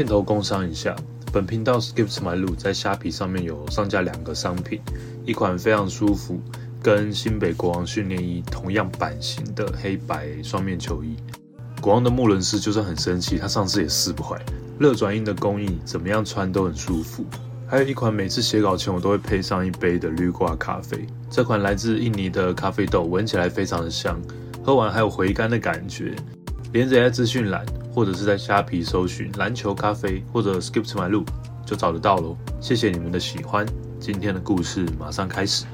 片头工商一下，本频道 Skips My Look 在虾皮上面有上架两个商品，一款非常舒服，跟新北国王训练衣同样版型的黑白双面球衣。国王的穆伦斯就算很生气，他上次也撕不坏。热转印的工艺，怎么样穿都很舒服。还有一款每次写稿前我都会配上一杯的绿挂咖啡，这款来自印尼的咖啡豆，闻起来非常的香，喝完还有回甘的感觉。连着在资讯栏，或者是在虾皮搜寻篮球咖啡或者 Skip to My Look 就找得到喽。谢谢你们的喜欢，今天的故事马上开始。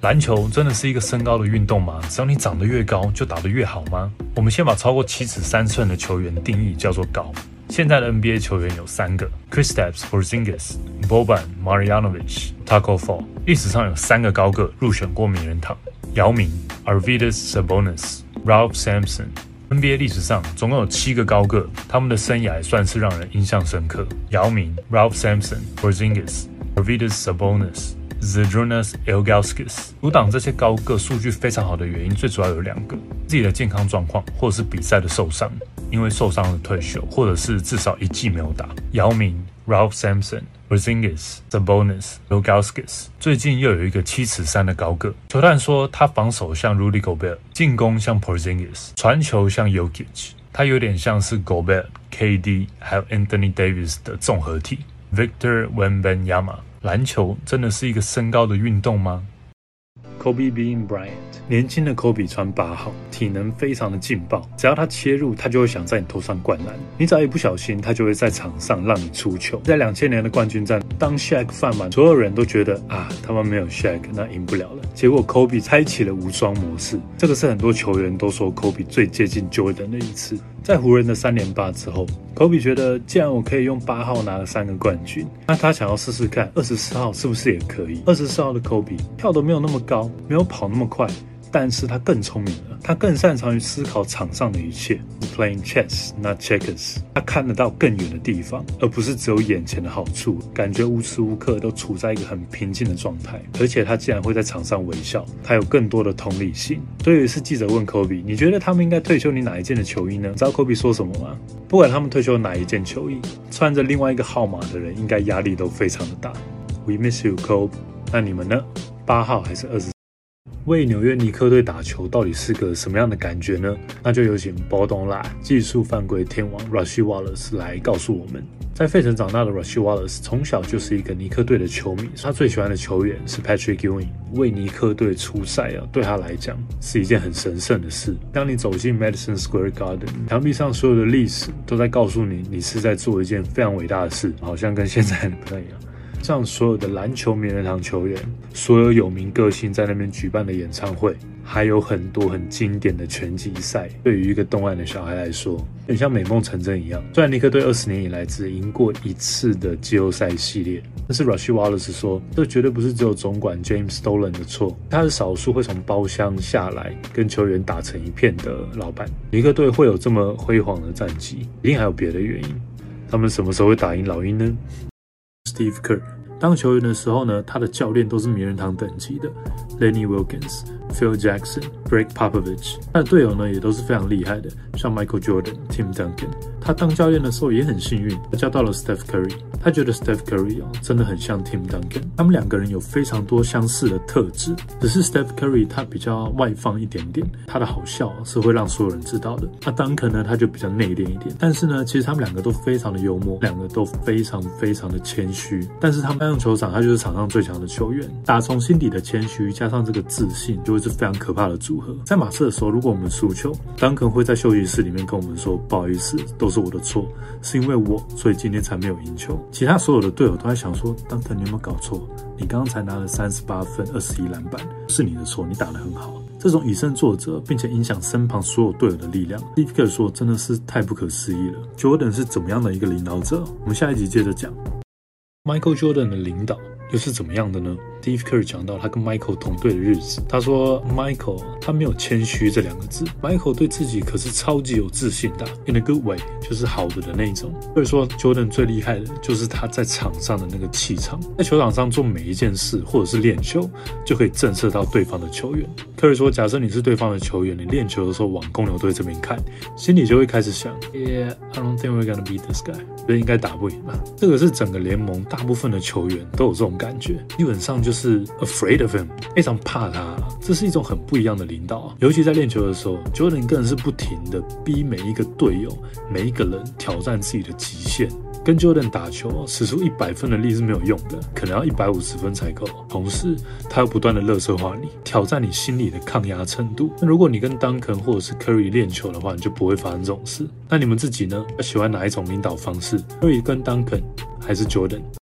篮球真的是一个身高的运动吗？只要你长得越高，就打得越好吗？我们先把超过七尺三寸的球员定义叫做高。现在的 NBA 球员有三个：Kristaps Porzingis、Boban Marjanovic、Taco Fall。历史上有三个高个入选过名人堂：姚明、Arvidas Sabonis、Ralph Sampson。NBA 历史上总共有七个高个，他们的生涯算是让人印象深刻：姚明、Ralph Sampson、Porzingis、Arvidas Sabonis。Zdrunas Ilgauskas 阻挡这些高个数据非常好的原因，最主要有两个：自己的健康状况，或者是比赛的受伤，因为受伤而退休，或者是至少一季没有打。姚明、Ralph Sampson、Porzingis、Sabonis、Ilgauskas 最近又有一个七尺三的高个。球探说他防守像 Rudy Gobert，进攻像 Porzingis，传球像 Yokic，他有点像是 Gobert、KD 还有 Anthony Davis 的综合体。Victor Wembanyama。篮球真的是一个身高的运动吗？Kobe Bean Bryant，年轻的 Kobe 穿八号，体能非常的劲爆，只要他切入，他就会想在你头上灌篮。你只要一不小心，他就会在场上让你出球。在两千年的冠军战，当 Shaq 犯满，所有人都觉得啊，他们没有 Shaq，那赢不了了。结果 Kobe 开启了无双模式，这个是很多球员都说 Kobe 最接近 Jordan 的一次。在湖人的三连霸之后，科比觉得，既然我可以用八号拿了三个冠军，那他想要试试看二十四号是不是也可以。二十四号的科比跳得没有那么高，没有跑那么快。但是他更聪明了，他更擅长于思考场上的一切。Playing chess, not checkers。他看得到更远的地方，而不是只有眼前的好处。感觉无时无刻都处在一个很平静的状态，而且他竟然会在场上微笑。他有更多的同理心。对于是记者问 Kobe：“ 你觉得他们应该退休你哪一件的球衣呢？”知道 Kobe 说什么吗？不管他们退休哪一件球衣，穿着另外一个号码的人应该压力都非常的大。We miss you, Kobe。那你们呢？八号还是二十？为纽约尼克队打球到底是个什么样的感觉呢？那就有请波东啦，技术犯规天王 Rushy Wallace 来告诉我们。在费城长大的 Rushy Wallace 从小就是一个尼克队的球迷，他最喜欢的球员是 Patrick Ewing。为尼克队出赛啊，对他来讲是一件很神圣的事。当你走进 Madison Square Garden，墙壁上所有的历史都在告诉你，你是在做一件非常伟大的事，好像跟现在不太一样。像所有的篮球名人堂球员，所有有名歌星在那边举办的演唱会，还有很多很经典的拳击赛，对于一个东岸的小孩来说，很像美梦成真一样。虽然尼克队二十年以来只赢过一次的季后赛系列，但是 Rushy Wallace 说，这绝对不是只有总管 James Dolan 的错，他是少数会从包厢下来跟球员打成一片的老板。尼克队会有这么辉煌的战绩，一定还有别的原因。他们什么时候会打赢老鹰呢？Steve Kerr 当球员的时候呢，他的教练都是名人堂等级的，Lenny Wilkins、Phil Jackson、Greg Popovich。他的队友呢也都是非常厉害的，像 Michael Jordan、Tim Duncan。他当教练的时候也很幸运，他教到了 Steph Curry。他觉得 Steph Curry 哦，真的很像 Tim Duncan。他们两个人有非常多相似的特质，只是 Steph Curry 他比较外放一点点，他的好笑是会让所有人知道的。那 Duncan 呢，他就比较内敛一点。但是呢，其实他们两个都非常的幽默，两个都非常非常的谦虚。但是他们上球场，他就是场上最强的球员。打从心底的谦虚，加上这个自信，就会是非常可怕的组合。在马刺的时候，如果我们输球丹肯会在休息室里面跟我们说：“不好意思，都是我的错，是因为我，所以今天才没有赢球。”其他所有的队友都在想说丹肯你有没有搞错？你刚刚才拿了三十八分、二十一篮板，是你的错，你打得很好。”这种以身作则，并且影响身旁所有队友的力量，立刻说真的是太不可思议了。Jordan 是怎么样的一个领导者？我们下一集接着讲。Michael Jordan 的领导又是怎么样的呢？Steve Kerr 讲到他跟 Michael 同队的日子，他说 Michael 他没有谦虚这两个字，Michael 对自己可是超级有自信的，in a good way，就是好的的那种。所以说 Jordan 最厉害的就是他在场上的那个气场，在球场上做每一件事或者是练球，就可以震慑到对方的球员。Kerr 说，假设你是对方的球员，你练球的时候往公牛队这边看，心里就会开始想，Yeah，I don't think we're gonna beat this guy，觉得应该打不赢吧。这个是整个联盟大部分的球员都有这种感觉，基本上就是 afraid of him，非常怕他。这是一种很不一样的领导，尤其在练球的时候，Jordan 更是不停的逼每一个队友、每一个人挑战自己的极限。跟 Jordan 打球，使出一百分的力是没有用的，可能要一百五十分才够。同时，他又不断的乐色化你，挑战你心里的抗压程度。那如果你跟 Duncan 或者是 Curry 练球的话，你就不会发生这种事。那你们自己呢？喜欢哪一种领导方式？Curry 跟 Duncan 还是 Jordan？